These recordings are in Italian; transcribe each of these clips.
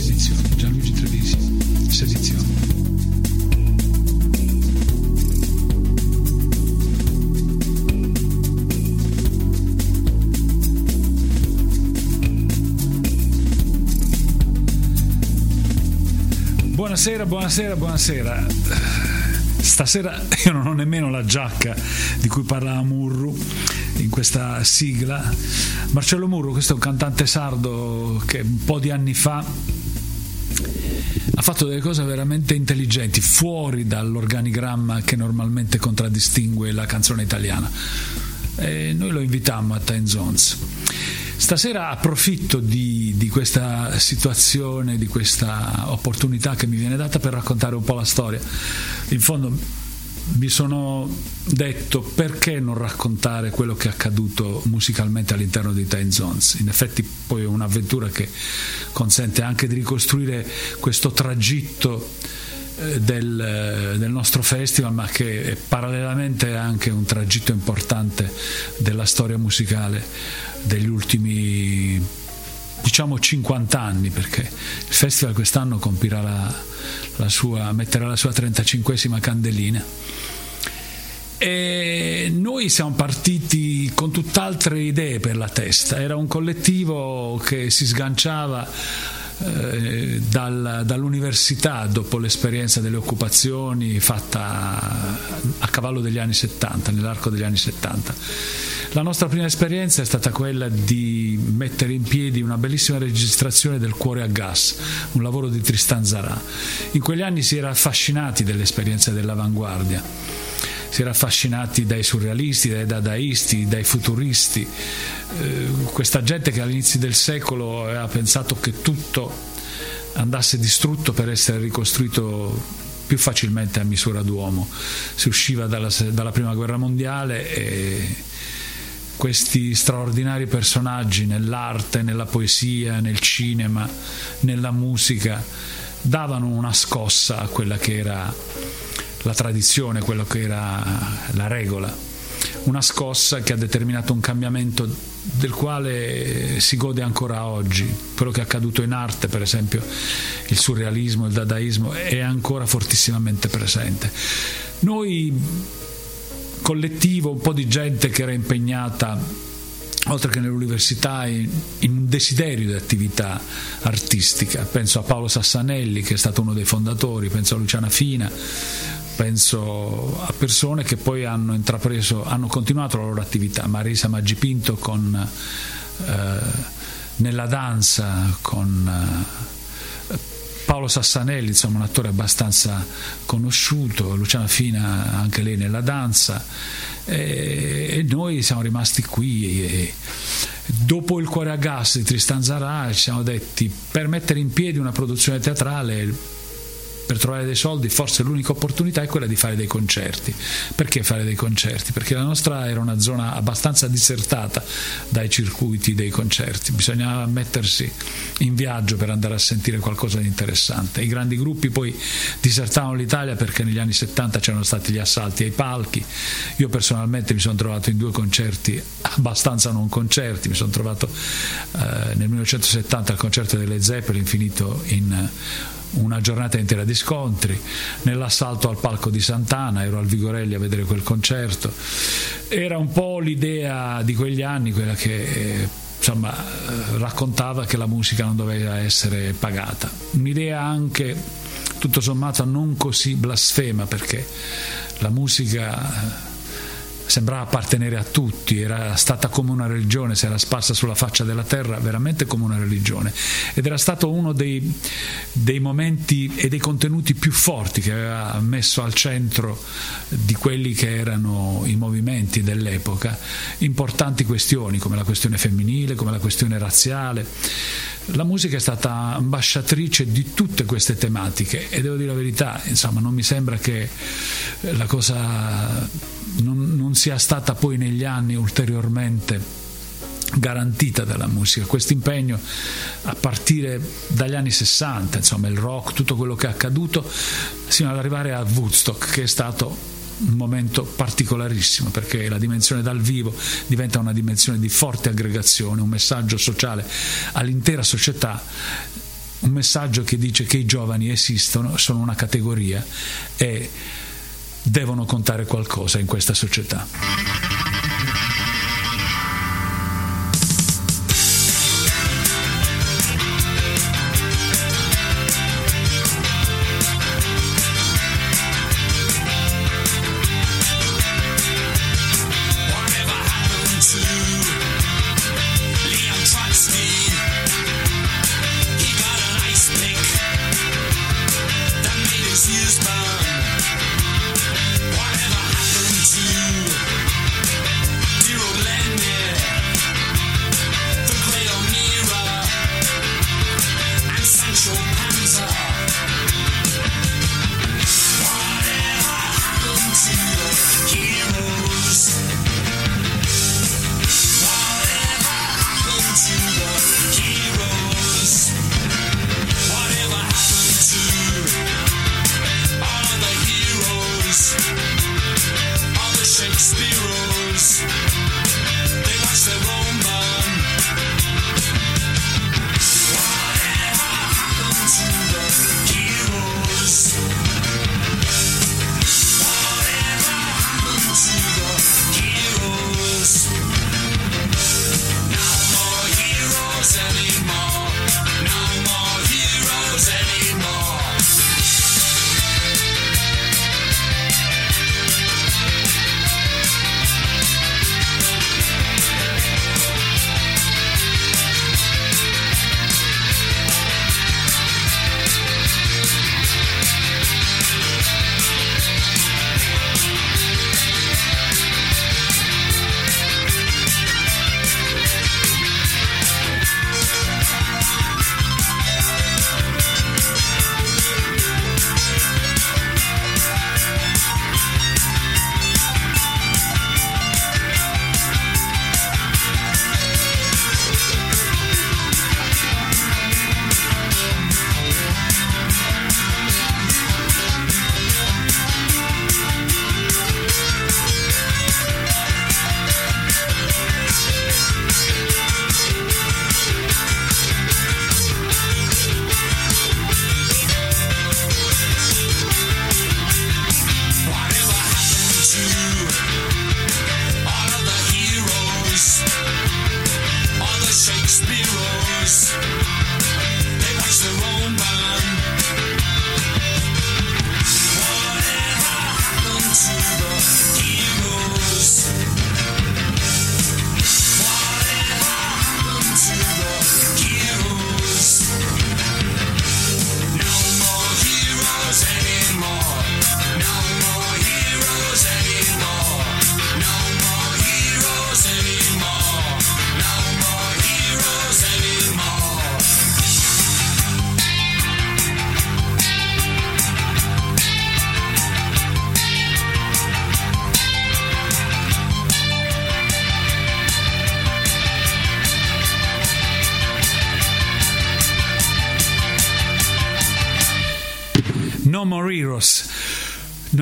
Sedizioni. Gianluigi Trevisi, Sedizioni. Buonasera, buonasera, buonasera. Stasera io non ho nemmeno la giacca di cui parlava Murru in questa sigla. Marcello Murru, questo è un cantante sardo che un po' di anni fa ha fatto delle cose veramente intelligenti, fuori dall'organigramma che normalmente contraddistingue la canzone italiana. E noi lo invitammo a Time Zones. Stasera approfitto di, di, questa situazione, di questa opportunità che mi viene data per raccontare un po' la storia. In fondo mi sono detto perché non raccontare quello che è accaduto musicalmente all'interno di Time Zones. In effetti poi è un'avventura che consente anche di ricostruire questo tragitto del, del, nostro festival, ma che è parallelamente anche un tragitto importante della storia musicale degli ultimi diciamo 50 anni, perché il festival quest'anno compirà la, la sua, metterà la sua 35esima candelina. E noi siamo partiti con tutt'altre idee per la testa, era un collettivo che si sganciava eh, dal, dall'università dopo l'esperienza delle occupazioni fatta a cavallo degli anni 70, nell'arco degli anni 70. La nostra prima esperienza è stata quella di mettere in piedi una bellissima registrazione del Cuore a gas, un lavoro di Tristan Zarà. In quegli anni si era affascinati dell'esperienza dell'avanguardia si era affascinati dai surrealisti, dai dadaisti, dai futuristi, eh, questa gente che all'inizio del secolo aveva pensato che tutto andasse distrutto per essere ricostruito più facilmente a misura d'uomo. Si usciva dalla, dalla prima guerra mondiale e questi straordinari personaggi nell'arte, nella poesia, nel cinema, nella musica davano una scossa a quella che era la tradizione, quello che era la regola. Una scossa che ha determinato un cambiamento del quale si gode ancora oggi. Quello che è accaduto in arte, per esempio, il surrealismo, il dadaismo, è ancora fortissimamente presente. Noi, collettivo, un po' di gente che era impegnata oltre che nell'università, in, un desiderio di attività artistica. Penso a Paolo Sassanelli, che è stato uno dei fondatori, penso a Luciana Fina, penso a persone che poi hanno intrapreso, hanno continuato la loro attività, Marisa Maggipinto con, eh, nella danza, con eh, Paolo Sassanelli, insomma un attore abbastanza conosciuto, Luciana Fina anche lei nella danza. E, e noi siamo rimasti qui e, dopo il cuore a gas di Tristan Zarà ci siamo detti per mettere in piedi una produzione teatrale per trovare dei soldi forse l'unica opportunità è quella di fare dei concerti. Perché fare dei concerti? Perché la nostra era una zona abbastanza disertata dai circuiti dei concerti, bisognava mettersi in viaggio per andare a sentire qualcosa di interessante. I grandi gruppi poi disertavano l'Italia perché negli anni 70 c'erano stati gli assalti ai palchi. Io personalmente mi sono trovato in due concerti abbastanza non concerti, mi sono trovato eh, nel 1970 al concerto delle Zeppelin finito in una giornata intera di scontri, nell'assalto al palco di Sant'Ana, ero al Vigorelli a vedere quel concerto. Era un po' l'idea di quegli anni, quella che eh, insomma, eh, raccontava che la musica non doveva essere pagata. Un'idea anche tutto sommato non così blasfema perché la musica sembrava appartenere a tutti, era stata come una religione, si era sparsa sulla faccia della terra veramente come una religione ed era stato uno dei, dei momenti e dei contenuti più forti che aveva messo al centro di quelli che erano i movimenti dell'epoca importanti questioni come la questione femminile, come la questione razziale. La musica è stata ambasciatrice di tutte queste tematiche e devo dire la verità, insomma, non mi sembra che la cosa non, non sia stata poi negli anni ulteriormente garantita dalla musica. Questo impegno a partire dagli anni 60, insomma il rock, tutto quello che è accaduto, sino ad arrivare a Woodstock, che è stato un momento particolarissimo perché la dimensione dal vivo diventa una dimensione di forte aggregazione, un messaggio sociale all'intera società, un messaggio che dice che i giovani esistono, sono una categoria e devono contare qualcosa in questa società.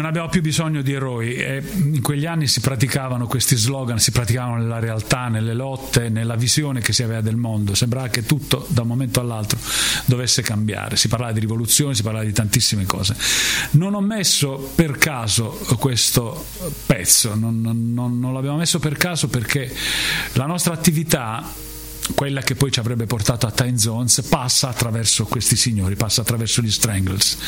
Abbiamo più bisogno di eroi. E in quegli anni si praticavano questi slogan, si praticavano nella realtà, nelle lotte, nella visione che si aveva del mondo. Sembrava che tutto da un momento all'altro dovesse cambiare. Si parlava di rivoluzione, si parlava di tantissime cose. Non ho messo per caso questo pezzo, non, non, non l'abbiamo messo per caso perché la nostra attività quella che poi ci avrebbe portato a Time Zones passa attraverso questi signori, passa attraverso gli Strangles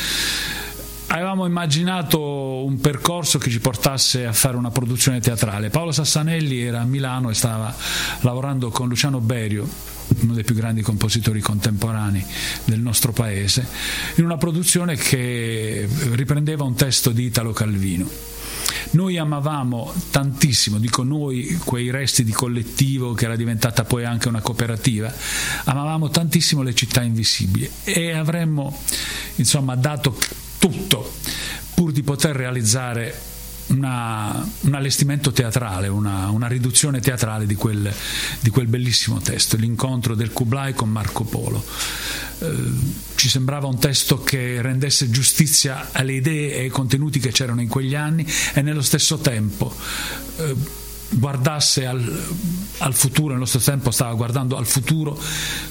avevamo immaginato un percorso che ci portasse a fare una produzione teatrale. Paolo Sassanelli era a Milano e stava lavorando con Luciano Berio, uno dei più grandi compositori contemporanei del nostro paese, in una produzione che riprendeva un testo di Italo Calvino. Noi amavamo tantissimo, dico noi, quei resti di collettivo che era diventata poi anche una cooperativa, amavamo tantissimo le città invisibili e avremmo insomma dato tutto pur di poter realizzare una, un allestimento teatrale, una, una riduzione teatrale di quel, di quel, bellissimo testo, l'incontro del Kublai con Marco Polo. Eh, ci sembrava un testo che rendesse giustizia alle idee e ai contenuti che c'erano in quegli anni e nello stesso tempo eh, guardasse al, al, futuro, nello stesso tempo stava guardando al futuro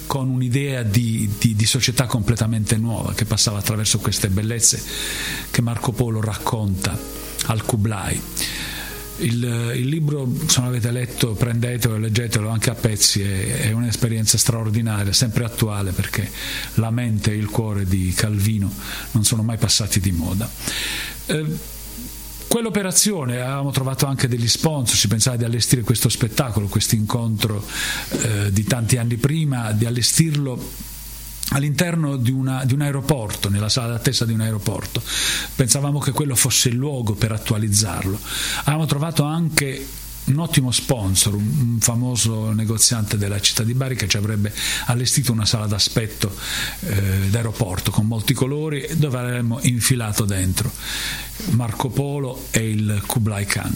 con un'idea di, di, di, società completamente nuova che passava attraverso queste bellezze che Marco Polo racconta al Kublai. Il, il, libro, se non avete letto, prendetelo, leggetelo anche a pezzi, è, è, un'esperienza straordinaria, sempre attuale perché la mente e il cuore di Calvino non sono mai passati di moda. Eh, Quell'operazione avevamo trovato anche degli sponsor, si pensava di allestire questo spettacolo, questo incontro eh, di tanti anni prima, di allestirlo all'interno di, una, di, un aeroporto, nella sala d'attesa di un aeroporto. Pensavamo che quello fosse il luogo per attualizzarlo. Avevamo trovato anche un ottimo sponsor, un, famoso negoziante della città di Bari che ci avrebbe allestito una sala d'aspetto eh, d'aeroporto con molti colori dove avremmo infilato dentro Marco Polo e il Kublai Khan.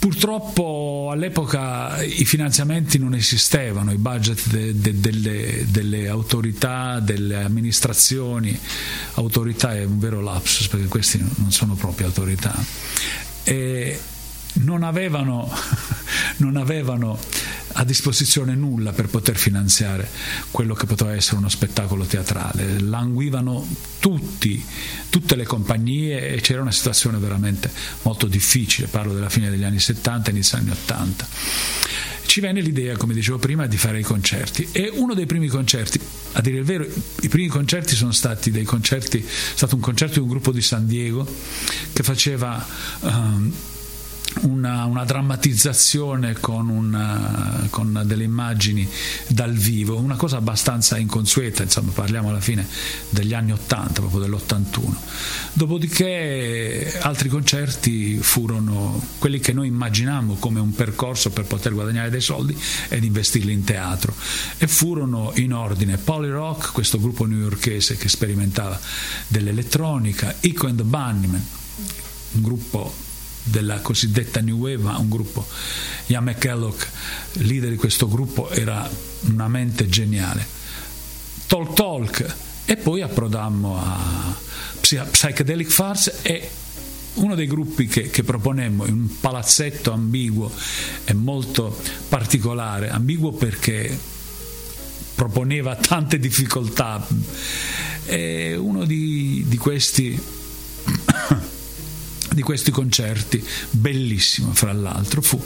Purtroppo all'epoca i finanziamenti non esistevano, i budget de, de, delle, delle, autorità, delle amministrazioni, autorità è un vero lapsus perché questi non sono proprio autorità, e non avevano, non avevano a disposizione nulla per poter finanziare quello che poteva essere uno spettacolo teatrale. Languivano tutti, tutte le compagnie e c'era una situazione veramente molto difficile, parlo della fine degli anni 70 e inizio anni 80. Ci venne l'idea, come dicevo prima, di fare i concerti e uno dei primi concerti, a dire il vero, i primi concerti sono stati dei concerti, è stato un concerto di un gruppo di San Diego che faceva um, una, una, drammatizzazione con, una, con, delle immagini dal vivo, una cosa abbastanza inconsueta, insomma parliamo alla fine degli anni 80, proprio dell'81. Dopodiché altri concerti furono quelli che noi immaginammo come un percorso per poter guadagnare dei soldi ed investirli in teatro e furono in ordine Polyrock, questo gruppo newyorkese che sperimentava dell'elettronica, Ico and the Bunnymen, un gruppo della cosiddetta New Wave, ma un gruppo, Ian McKellock, leader di questo gruppo, era una mente geniale. Talk Talk e poi approdammo a Psychedelic Farce e uno dei gruppi che, che, proponemmo in un palazzetto ambiguo e molto particolare, ambiguo perché proponeva tante difficoltà, e uno di, di questi di questi concerti, bellissimo fra l'altro, fu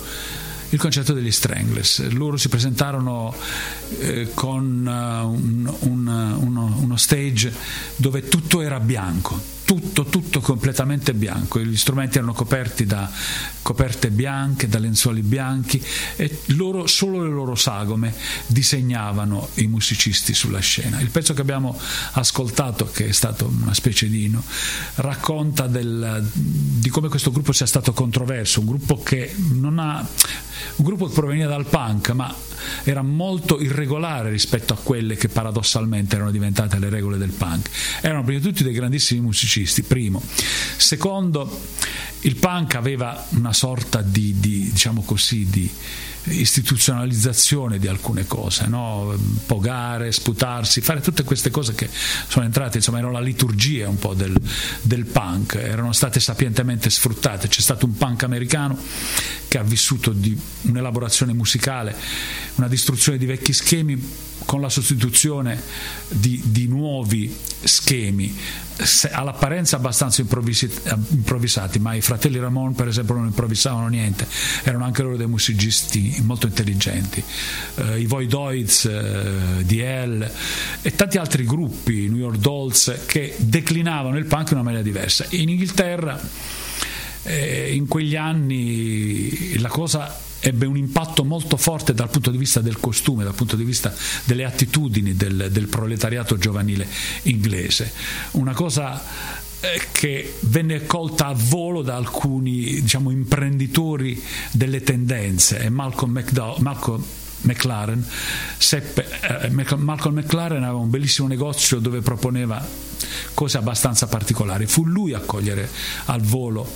il concerto degli Stranglers. Loro si presentarono eh, con uh, un, un, uno, uno stage dove tutto era bianco, tutto, tutto completamente bianco, gli strumenti erano coperti da coperte bianche, da lenzuoli bianchi e loro, solo le loro sagome disegnavano i musicisti sulla scena. Il pezzo che abbiamo ascoltato, che è stato una specie di inno, racconta del, di come questo gruppo sia stato controverso, un gruppo che non ha un gruppo che proveniva dal punk, ma era molto irregolare rispetto a quelle che paradossalmente erano diventate le regole del punk. Erano prima di tutti dei grandissimi musicisti, primo. Secondo, il punk aveva una sorta di, di diciamo così, di istituzionalizzazione di alcune cose, no? pogare, sputarsi, fare tutte queste cose che sono entrate, insomma erano la liturgia un po' del, del, punk, erano state sapientemente sfruttate, c'è stato un punk americano che ha vissuto di un'elaborazione musicale, una distruzione di vecchi schemi con la sostituzione di, di nuovi schemi. All'apparenza abbastanza improvvisati, ma i fratelli Ramon per esempio non improvvisavano niente, erano anche loro dei musicisti molto intelligenti, uh, i Voidoids, uh, DL e tanti altri gruppi, New York Dolls, che declinavano il punk in una maniera diversa. In Inghilterra eh, in quegli anni la cosa ebbe un impatto molto forte dal punto di vista del costume, dal punto di vista delle attitudini del, del proletariato giovanile inglese. Una cosa eh, che venne colta a volo da alcuni diciamo, imprenditori delle tendenze e Malcolm, McDowell, Malcolm McLaren seppe, eh, Malcolm McLaren aveva un bellissimo negozio dove proponeva cose abbastanza particolari fu lui a cogliere al volo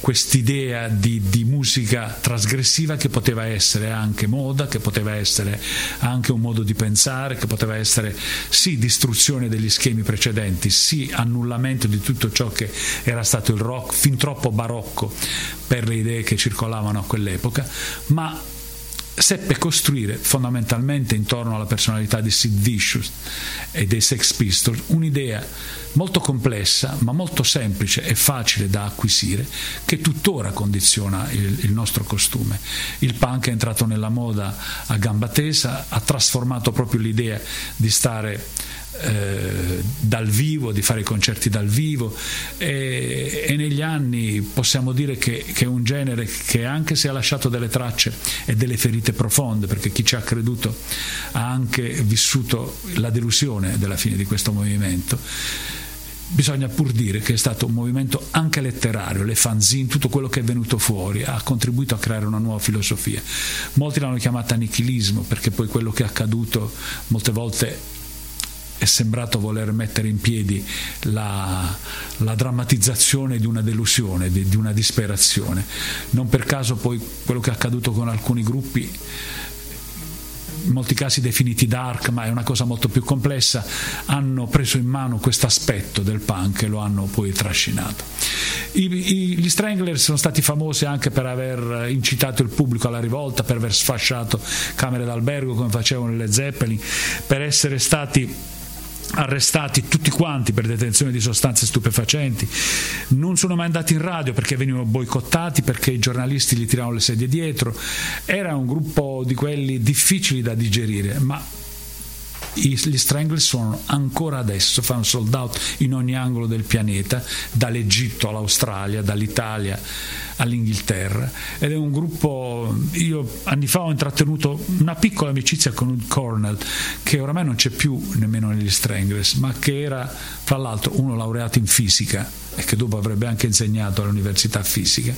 quest'idea di, di, musica trasgressiva che poteva essere anche moda, che poteva essere anche un modo di pensare, che poteva essere sì distruzione degli schemi precedenti, sì annullamento di tutto ciò che era stato il rock fin troppo barocco per le idee che circolavano a quell'epoca, ma seppe costruire fondamentalmente intorno alla personalità di Sid Vicious e dei Sex Pistols un'idea molto complessa ma molto semplice e facile da acquisire che tuttora condiziona il, il nostro costume. Il punk è entrato nella moda a gamba tesa, ha trasformato proprio l'idea di stare eh, dal vivo, di fare i concerti dal vivo e, e negli anni possiamo dire che, che, è un genere che anche se ha lasciato delle tracce e delle ferite profonde, perché chi ci ha creduto ha anche vissuto la delusione della fine di questo movimento, bisogna pur dire che è stato un movimento anche letterario, le fanzine, tutto quello che è venuto fuori ha contribuito a creare una nuova filosofia. Molti l'hanno chiamata nichilismo perché poi quello che è accaduto molte volte è sembrato voler mettere in piedi la, la drammatizzazione di una delusione, di, di, una disperazione. Non per caso poi quello che è accaduto con alcuni gruppi in molti casi definiti dark, ma è una cosa molto più complessa, hanno preso in mano questo aspetto del punk e lo hanno poi trascinato. I, i, gli Stranglers sono stati famosi anche per aver incitato il pubblico alla rivolta, per aver sfasciato camere d'albergo come facevano le Zeppelin, per essere stati arrestati tutti quanti per detenzione di sostanze stupefacenti, non sono mai andati in radio perché venivano boicottati, perché i giornalisti gli tiravano le sedie dietro, era un gruppo di quelli difficili da digerire, ma gli Stranglers sono ancora adesso, fanno sold out in ogni angolo del pianeta, dall'Egitto all'Australia, dall'Italia all'Inghilterra. Ed è un gruppo, io anni fa ho intrattenuto una piccola amicizia con un Cornell che oramai non c'è più nemmeno negli Stranglers, ma che era fra l'altro uno laureato in fisica e che dopo avrebbe anche insegnato all'università fisica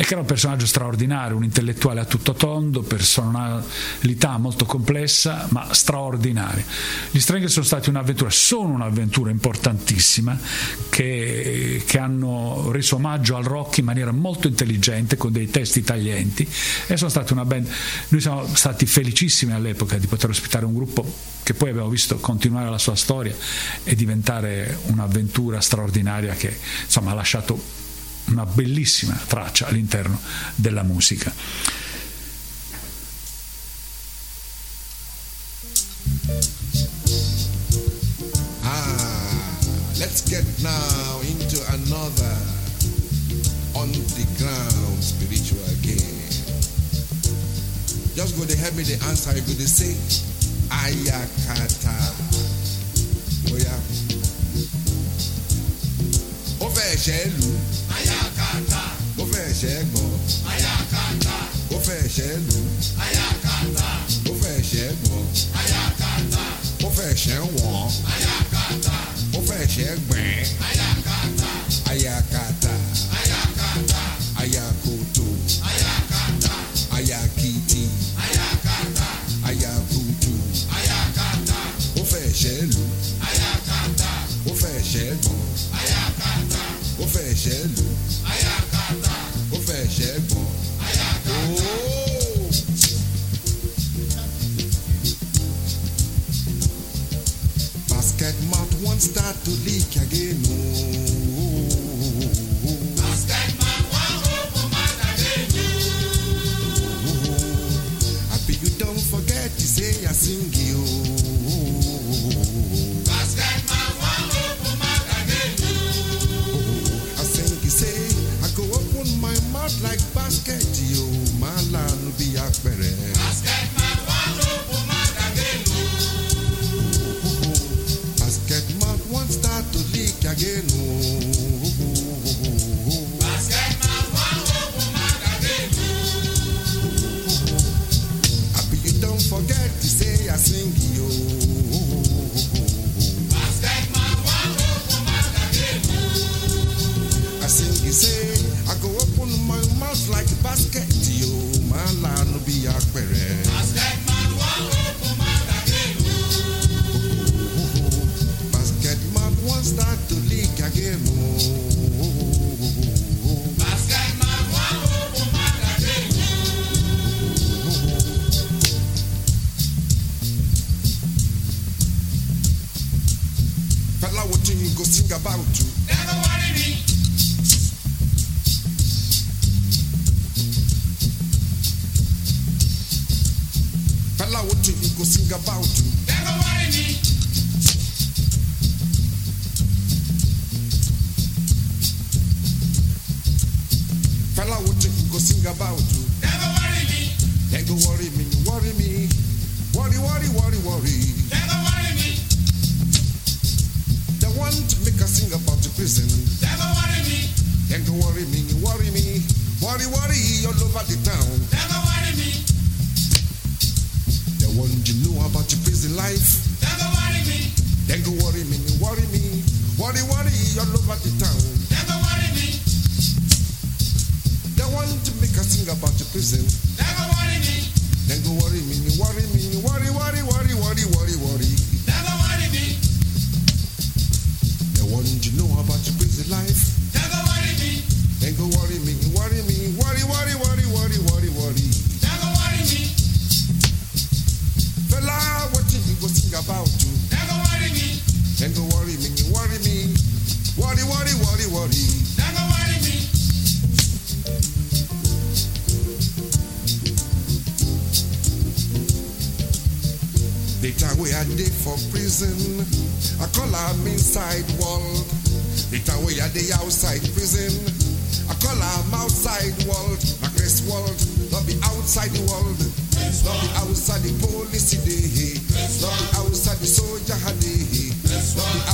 e che era un personaggio straordinario, un intellettuale a tutto tondo, personalità molto complessa ma straordinaria. Gli Stranger sono stati un'avventura, sono un'avventura importantissima che, che, hanno reso omaggio al rock in maniera molto intelligente con dei testi taglienti e sono stati una band, noi siamo stati felicissimi all'epoca di poter ospitare un gruppo che poi abbiamo visto continuare la sua storia e diventare un'avventura straordinaria che insomma ha lasciato una bellissima traccia all'interno della musica. Ah, let's get now into another on the ground spiritual game. Just go to help me the answer. You go to say Ayakata. Oh yeah. Ó kàńtà. ó fẹ́ ṣẹ́ gbọ́. aya kàńtà. ó fẹ́ ṣẹ́ lù. aya kàńtà. ó fẹ́ ṣẹ́ gbọ́. aya kàńtà. ó fẹ́ ṣẹ́ wọ̀n. aya kàńtà. ó fẹ́ ṣẹ́ gbẹ̀ẹ́. aya kàńtà. aya kàńtà.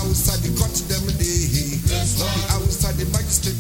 outside the country them day. The outside the magistrate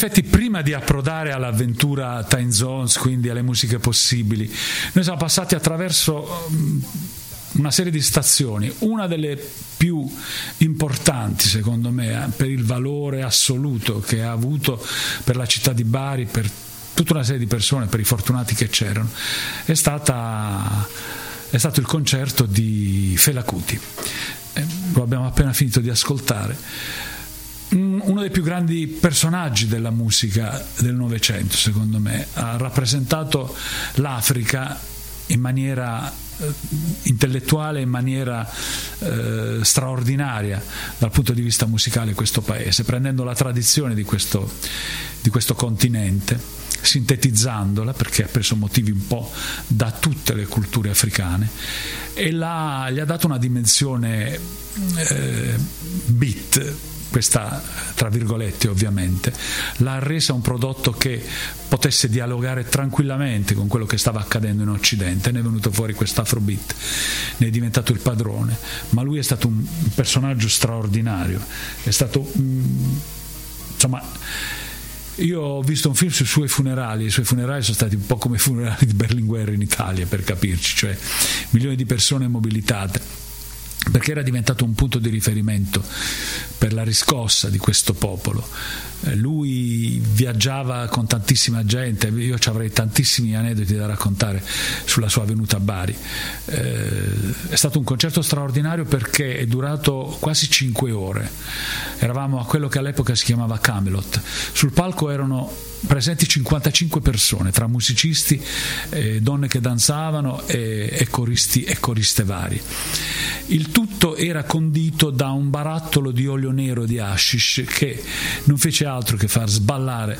effetti prima di approdare all'avventura Time Zones, quindi alle musiche possibili, noi siamo passati attraverso mm, una serie di stazioni, una delle più importanti secondo me eh, per il valore assoluto che ha avuto per la città di Bari, per tutta una serie di persone, per i fortunati che c'erano, è, stata, è stato il concerto di Felacuti. Eh, lo abbiamo appena finito di ascoltare Mm, uno dei più grandi personaggi della musica del Novecento, secondo me. Ha rappresentato l'Africa in maniera eh, intellettuale in maniera eh, straordinaria dal punto di vista musicale questo paese, prendendo la tradizione di questo, di questo continente, sintetizzandola perché ha preso motivi un po' da tutte le culture africane e gli ha dato una dimensione eh, beat questa tra virgolette ovviamente, l'ha resa un prodotto che potesse dialogare tranquillamente con quello che stava accadendo in Occidente, ne è venuto fuori questo Afrobeat, ne è diventato il padrone, ma lui è stato un personaggio straordinario, è stato... Mm, insomma io ho visto un film sui suoi funerali, i suoi funerali sono stati un po' come i funerali di Berlinguer in Italia, per capirci, cioè milioni di persone mobilitate perché era diventato un punto di riferimento per la riscossa di questo popolo. Eh, lui viaggiava con tantissima gente, io ci avrei tantissimi aneddoti da raccontare sulla sua venuta a Bari. Eh, è stato un concerto straordinario perché è durato quasi cinque ore. Eravamo a quello che all'epoca si chiamava Camelot. Sul palco erano presenti 55 persone, tra musicisti, eh, donne che danzavano e, e, coristi, e coriste vari. Il tutto era condito da un barattolo di olio nero di hashish che non fece altro che far sballare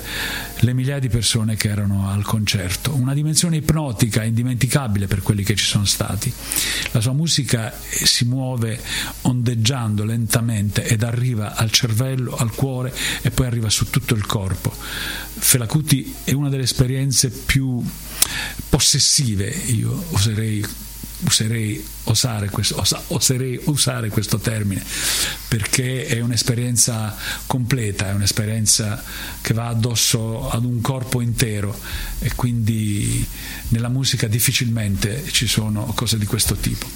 le migliaia di persone che erano al concerto. Una dimensione ipnotica indimenticabile per quelli che ci sono stati. La sua musica si muove ondeggiando lentamente ed arriva al cervello, al cuore e poi arriva su tutto il corpo Felacuti è una delle esperienze più possessive, io oserei, userei, questo, osa, oserei usare questo termine, perché è un'esperienza completa, è un'esperienza che va addosso ad un corpo intero e quindi nella musica difficilmente ci sono cose di questo tipo.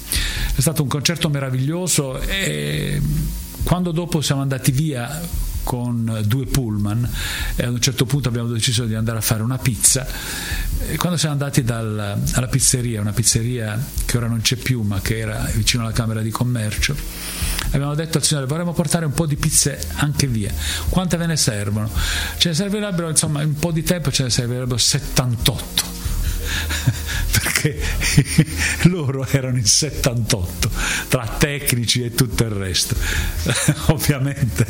È stato un concerto meraviglioso e quando dopo siamo andati via con due pullman e ad un certo punto abbiamo deciso di andare a fare una pizza. E quando siamo andati dal, alla pizzeria, una pizzeria che ora non c'è più ma che era vicino alla Camera di Commercio, abbiamo detto al signore vorremmo portare un po' di pizze anche via, quante ve ne servono? Ce ne servirebbero insomma un po' di tempo, ce ne servirebbero 78 perché loro erano in 78 tra tecnici e tutto il resto. Ovviamente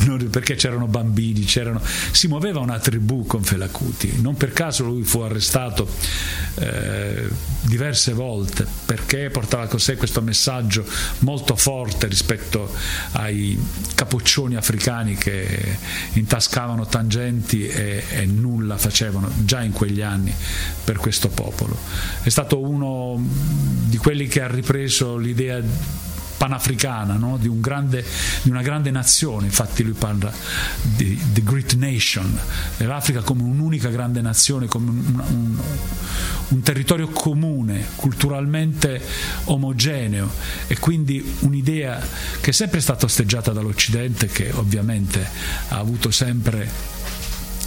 non, perché c'erano bambini c'erano, si muoveva una tribù con Felacuti. Non per caso lui fu arrestato eh, diverse volte perché portava con sé questo messaggio molto forte rispetto ai capoccioni africani che intascavano tangenti e, e nulla facevano già in quegli anni per questo popolo è stato uno di quelli che ha ripreso l'idea panafricana no? di, un grande, di, una grande nazione, infatti lui parla di The Great Nation, dell'Africa come un'unica grande nazione, come un, un, un territorio comune, culturalmente omogeneo e quindi un'idea che è sempre stata osteggiata dall'Occidente, che ovviamente ha avuto sempre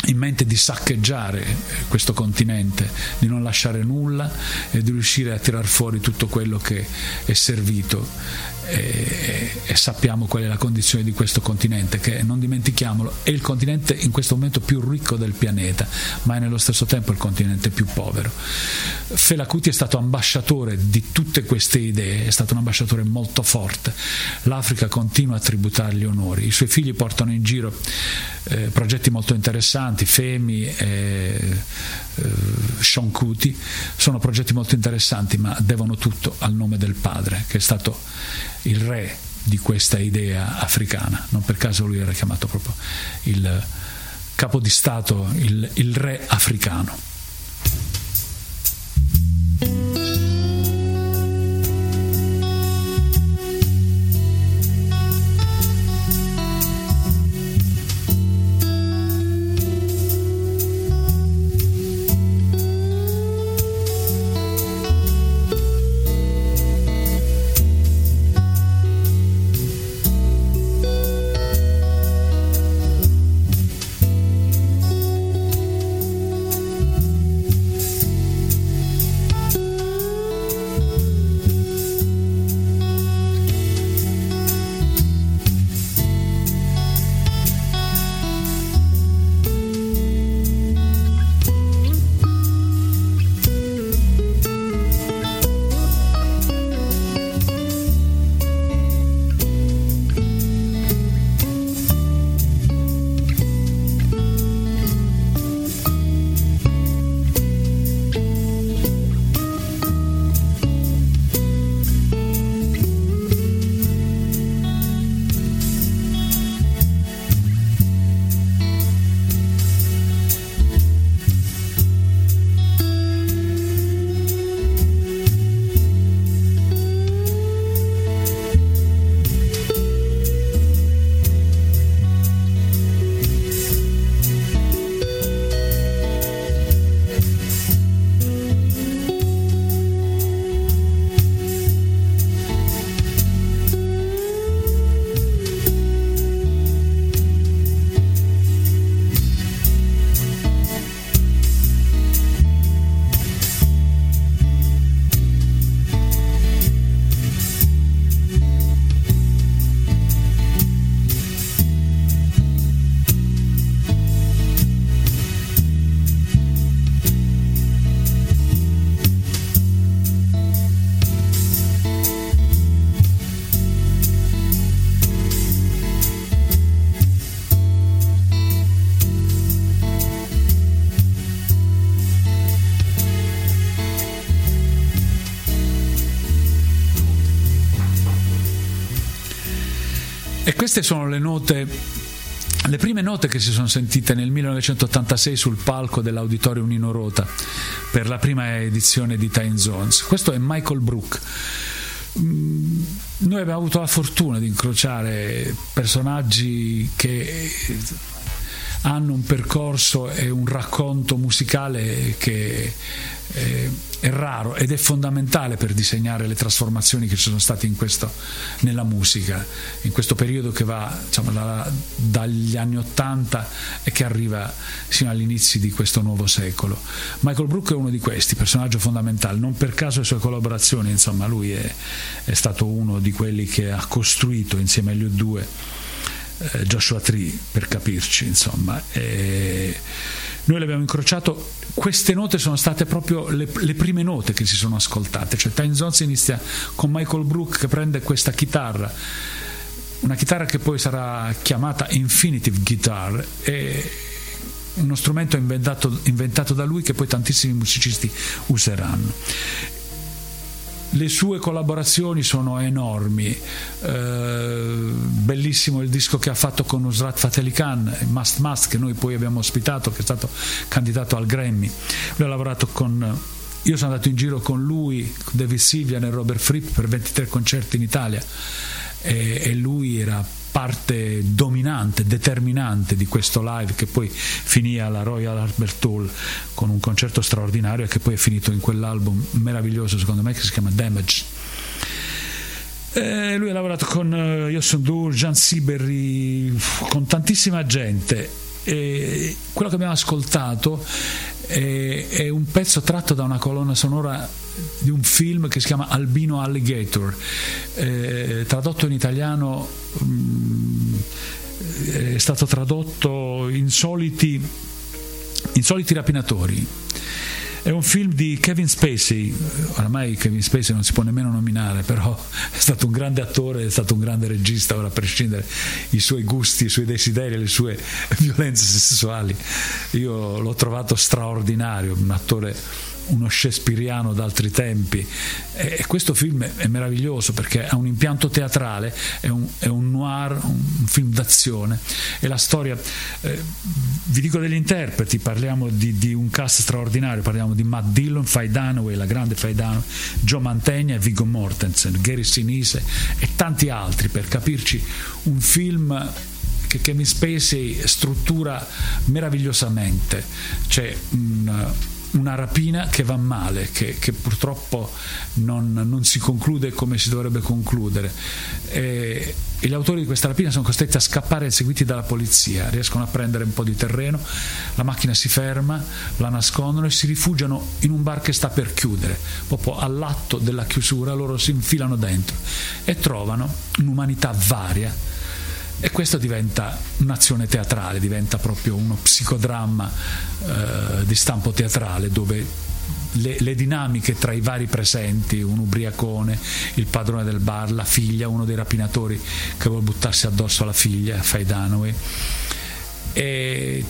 in mente di saccheggiare questo continente, di non lasciare nulla e di riuscire a tirar fuori tutto quello che è servito e, e, sappiamo qual è la condizione di questo continente, che non dimentichiamolo, è il continente in questo momento più ricco del pianeta, ma è nello stesso tempo il continente più povero. Felacuti è stato ambasciatore di tutte queste idee, è stato un ambasciatore molto forte. L'Africa continua a tributargli onori, i suoi figli portano in giro eh, progetti molto interessanti, Femi e eh, Sean Kuti, sono progetti molto interessanti, ma devono tutto al nome del padre, che è stato il re di questa idea africana. Non per caso lui era chiamato proprio il capo di Stato, il, il re africano. Queste sono le note le prime note che si sono sentite nel 1986 sul palco dell'Auditorio Nino Rota per la prima edizione di Time Zones. Questo è Michael Brook. Mm, noi abbiamo avuto la fortuna di incrociare personaggi che hanno un percorso e un racconto musicale che eh, è raro ed è fondamentale per disegnare le trasformazioni che ci sono state questo, nella musica, in questo periodo che va diciamo, da, dagli anni Ottanta e che arriva fino agli inizi di questo nuovo secolo. Michael Brook è uno di questi, personaggio fondamentale, non per caso le sue collaborazioni, insomma lui è, è stato uno di quelli che ha costruito insieme agli U2 eh, Joshua Tree, per capirci, insomma. E noi l'abbiamo incrociato, queste note sono state proprio le, le prime note che si sono ascoltate, cioè Time Zones inizia con Michael Brook che prende questa chitarra, una chitarra che poi sarà chiamata Infinitive Guitar, e uno strumento inventato, inventato da lui che poi tantissimi musicisti useranno le sue collaborazioni sono enormi. Eh, bellissimo il disco che ha fatto con Nusrat Fateli Khan Must Must che noi poi abbiamo ospitato che è stato candidato al Grammy. Lui ha lavorato con io sono andato in giro con lui David Silvian e Robert Fripp per 23 concerti in Italia. E, e lui era parte dominante, determinante di questo live che poi finì alla Royal Albert Hall con un concerto straordinario e che poi è finito in quell'album meraviglioso secondo me che si chiama Damage. Eh, lui ha lavorato con uh, Yosun Dur, Gian Siberry, con tantissima gente. E quello che abbiamo ascoltato è, è un pezzo tratto da una colonna sonora di un film che si chiama Albino Alligator, eh, tradotto in italiano mh, mm, è stato tradotto Insoliti, Insoliti rapinatori. È un film di Kevin Spacey, oramai Kevin Spacey non si può nemmeno nominare, però è stato un grande attore, è stato un grande regista, ora a prescindere i suoi gusti, i suoi desideri, le sue violenze sessuali. Io l'ho trovato straordinario, un attore uno shakespeariano d'altri tempi. E questo film è meraviglioso perché ha un impianto teatrale, è un, è un noir, un film d'azione. E la storia, eh, vi dico degli interpreti, parliamo di, di, un cast straordinario, parliamo di Matt Dillon, Faye Dunaway, la grande Faye Dunaway, Joe Mantegna e Viggo Mortensen, Gary Sinise e tanti altri. Per capirci un film che Kevin Spacey struttura meravigliosamente. C'è un una rapina che va male, che, che purtroppo non, non, si conclude come si dovrebbe concludere. E, e, gli autori di questa rapina sono costretti a scappare seguiti dalla polizia, riescono a prendere un po' di terreno, la macchina si ferma, la nascondono e si rifugiano in un bar che sta per chiudere. Proprio all'atto della chiusura loro si infilano dentro e trovano un'umanità varia e questo diventa un'azione teatrale, diventa proprio uno psicodramma eh, di stampo teatrale dove le, le, dinamiche tra i vari presenti, un ubriacone, il padrone del bar, la figlia, uno dei rapinatori che vuole buttarsi addosso alla figlia, Faye Dunaway, e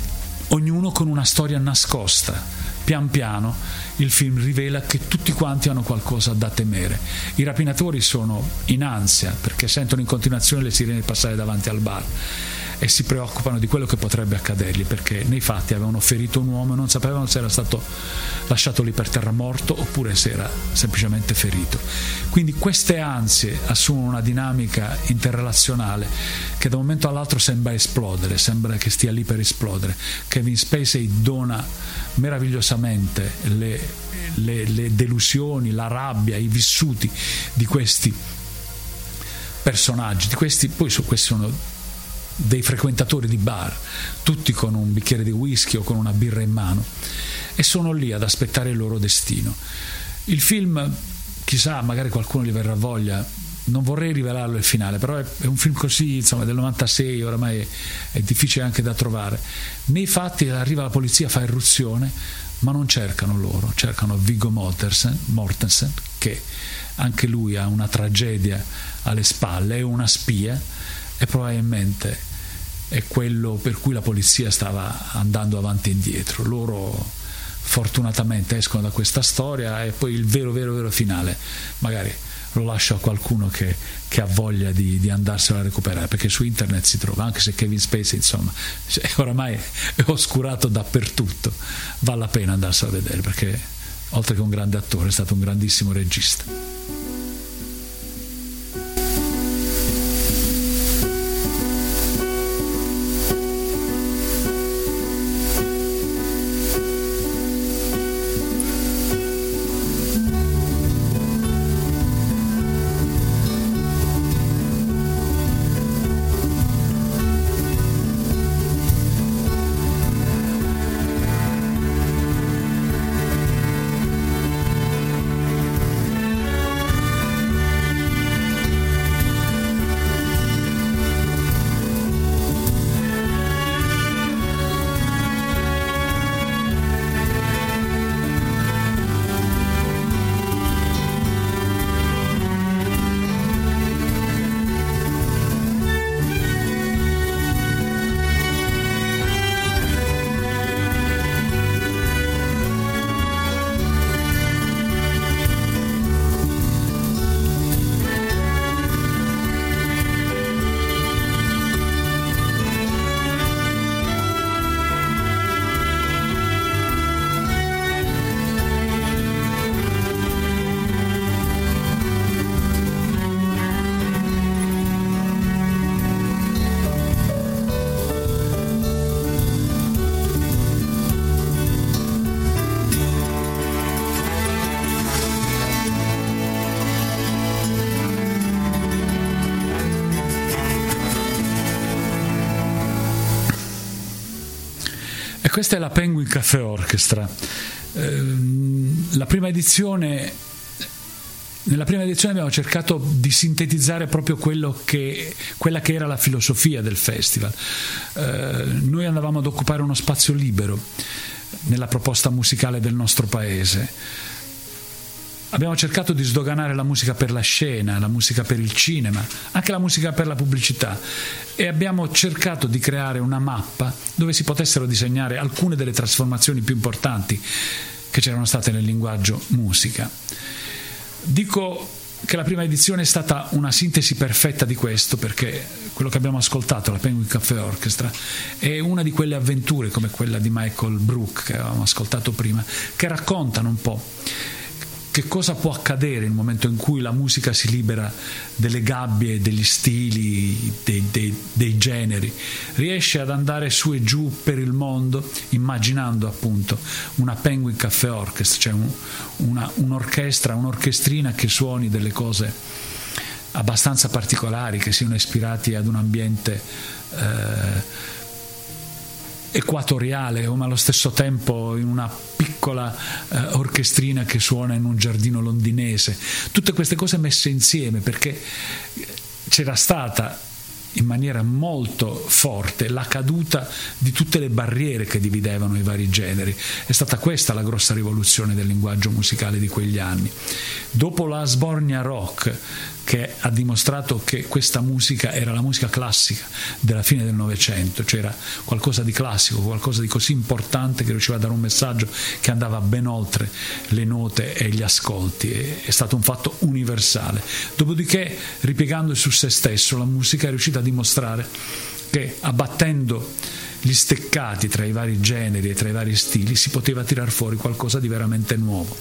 ognuno con una storia nascosta. Pian piano il film rivela che tutti quanti hanno qualcosa da temere. I rapinatori sono in ansia perché sentono in continuazione le sirene passare davanti al bar e si preoccupano di quello che potrebbe accadergli perché nei fatti avevano ferito un uomo e non sapevano se era stato lasciato lì per terra morto oppure se era semplicemente ferito. Quindi queste ansie assumono una dinamica interrelazionale che da un momento all'altro sembra esplodere, sembra che stia lì per esplodere. Kevin Spacey dona meravigliosamente le, le, le delusioni, la rabbia, i vissuti di questi personaggi, di questi, poi su questi sono dei frequentatori di bar, tutti con un bicchiere di whisky o con una birra in mano, e sono lì ad aspettare il loro destino. Il film, chissà, magari qualcuno gli verrà voglia, non vorrei rivelarlo il finale, però è, è un film così, insomma, del 96, oramai è, è, difficile anche da trovare. Nei fatti arriva la polizia, fa irruzione, ma non cercano loro, cercano Viggo Mortensen, Mortensen che anche lui ha una tragedia alle spalle, è una spia e probabilmente è quello per cui la polizia stava andando avanti e indietro. Loro fortunatamente escono da questa storia e poi il vero, vero, vero finale magari lo lascio a qualcuno che, che ha voglia di, di, andarselo a recuperare, perché su internet si trova, anche se Kevin Spacey insomma cioè, oramai è oscurato dappertutto, vale la pena andarselo a vedere, perché oltre che un grande attore è stato un grandissimo regista. Questa è la Penguin Cafe Orchestra. Ehm, la prima edizione nella prima edizione abbiamo cercato di sintetizzare proprio che, quella che era la filosofia del festival. Eh, noi andavamo ad occupare uno spazio libero nella proposta musicale del nostro paese Abbiamo cercato di sdoganare la musica per la scena, la musica per il cinema, anche la musica per la pubblicità e abbiamo cercato di creare una mappa dove si potessero disegnare alcune delle trasformazioni più importanti che c'erano state nel linguaggio musica. Dico che la prima edizione è stata una sintesi perfetta di questo perché quello che abbiamo ascoltato, la Penguin Cafe Orchestra, è una di quelle avventure come quella di Michael Brook che avevamo ascoltato prima, che raccontano un po' che cosa può accadere nel momento in cui la musica si libera delle gabbie, degli stili, dei, dei, dei, generi, riesce ad andare su e giù per il mondo immaginando appunto una Penguin Cafe Orchestra, cioè un, una, un'orchestra, un'orchestrina che suoni delle cose abbastanza particolari, che siano ispirati ad un ambiente eh, equatoriale, ma allo stesso tempo in una piccola eh, orchestrina che suona in un giardino londinese. Tutte queste cose messe insieme perché c'era stata in maniera molto forte la caduta di tutte le barriere che dividevano i vari generi. È stata questa la grossa rivoluzione del linguaggio musicale di quegli anni. Dopo la sbornia rock, che ha dimostrato che questa musica era la musica classica della fine del Novecento, cioè qualcosa di classico, qualcosa di così importante che riusciva a dare un messaggio che andava ben oltre le note e gli ascolti, è stato un fatto universale. Dopodiché, ripiegandosi su se stesso, la musica è riuscita a dimostrare che abbattendo gli steccati tra i vari generi e tra i vari stili si poteva tirar fuori qualcosa di veramente nuovo,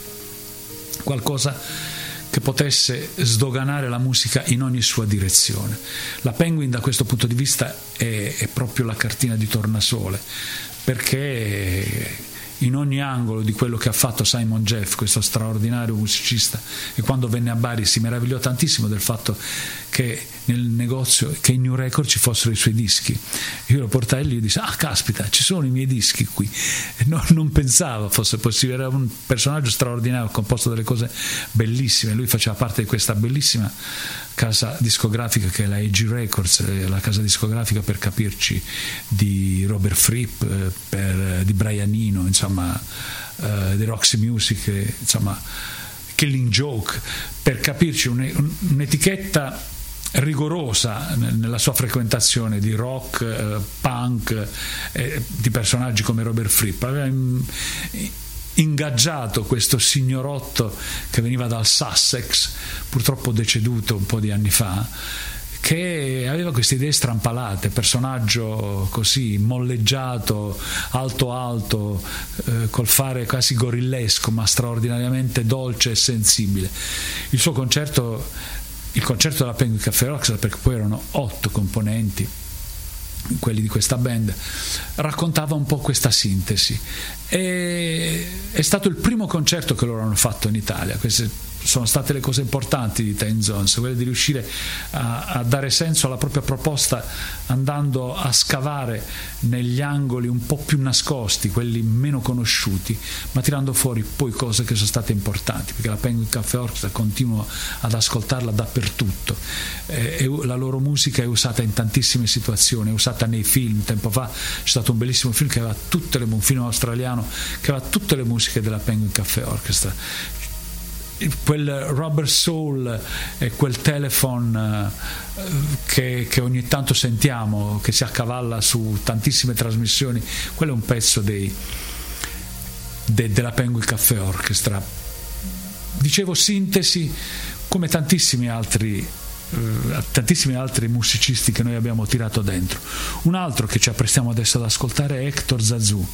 qualcosa che potesse sdoganare la musica in ogni sua direzione. La Penguin da questo punto di vista è, è proprio la cartina di tornasole, perché in ogni angolo di quello che ha fatto Simon Jeff, questo straordinario musicista, e quando venne a Bari si meravigliò tantissimo del fatto che nel negozio, che in New Record ci fossero i suoi dischi. Io lo portai lì e dissi, ah caspita, ci sono i miei dischi qui. No, non pensavo fosse possibile, era un personaggio straordinario, composto delle cose bellissime, lui faceva parte di questa bellissima casa discografica che è la AG Records, eh, la casa discografica per capirci di Robert Fripp, eh, per, di Brian Eno, insomma, uh, di Roxy Music, insomma, Killing Joke, per capirci un'etichetta rigorosa nella sua frequentazione di rock, eh, punk, eh, di personaggi come Robert Fripp. Aveva ingaggiato questo signorotto che veniva dal Sussex, purtroppo deceduto un po' di anni fa, che aveva queste idee strampalate, personaggio così molleggiato, alto alto, eh, col fare quasi gorillesco, ma straordinariamente dolce e sensibile. Il suo concerto, il concerto della Penguin Cafe Rocks, perché poi erano otto componenti, quelli di questa band, raccontava un po' questa sintesi. E è stato il primo concerto che loro hanno fatto in Italia. Queste sono state le cose importanti di Time Zones, quelle di riuscire a, a, dare senso alla propria proposta andando a scavare negli angoli un po' più nascosti, quelli meno conosciuti, ma tirando fuori poi cose che sono state importanti, perché la Penguin Cafe Orchestra continuo ad ascoltarla dappertutto, eh, la loro musica è usata in tantissime situazioni, è usata nei film, tempo fa c'è stato un bellissimo film che aveva tutte le, un film australiano che aveva tutte le musiche della Penguin Cafe Orchestra, quel rubber soul e quel telephone eh, che, che, ogni tanto sentiamo, che si accavalla su tantissime trasmissioni, quello è un pezzo dei, de, della Penguin Caffè Orchestra. Dicevo sintesi come tantissimi altri tantissimi altri musicisti che noi abbiamo tirato dentro. Un altro che ci apprestiamo adesso ad ascoltare è Hector Zazou,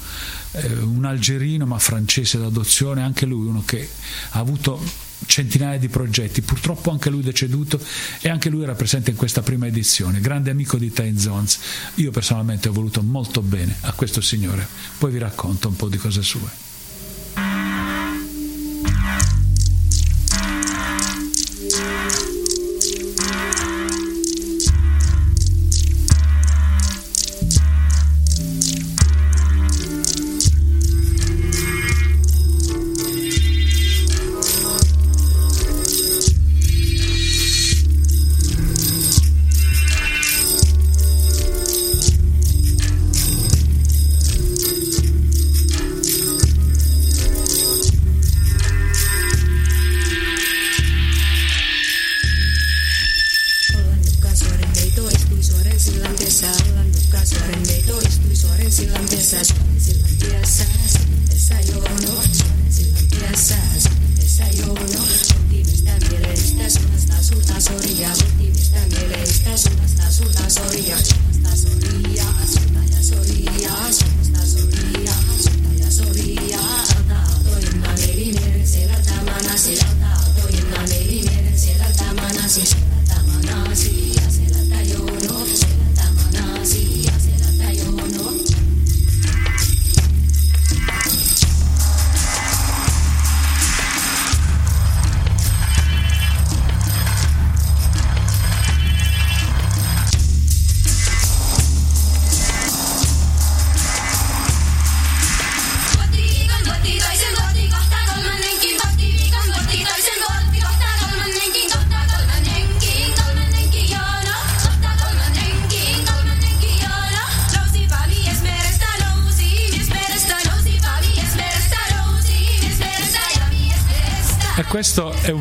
eh, un algerino ma francese d'adozione, anche lui uno che ha avuto centinaia di progetti, purtroppo anche lui deceduto e anche lui era presente in questa prima edizione, grande amico di Time Zones. Io personalmente ho voluto molto bene a questo signore, poi vi racconto un po' di cose sue.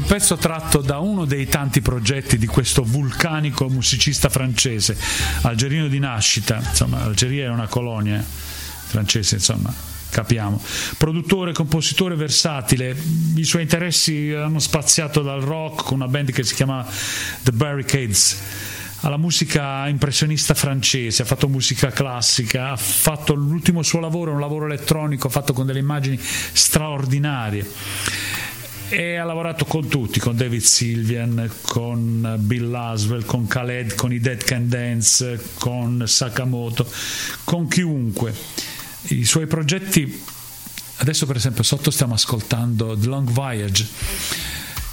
Un pezzo tratto da uno dei tanti progetti di questo vulcanico musicista francese, algerino di nascita, insomma, l'Algeria è una colonia francese, insomma, capiamo. Produttore, compositore versatile, i suoi interessi hanno spaziato dal rock con una band che si chiama The Barricades. Alla musica impressionista francese, ha fatto musica classica, ha fatto l'ultimo suo lavoro, un lavoro elettronico fatto con delle immagini straordinarie e ha lavorato con tutti, con David Sylvian, con Bill Laswell, con Khaled, con i Dead Can Dance, con Sakamoto, con chiunque. I suoi progetti, adesso per esempio sotto stiamo ascoltando The Long Voyage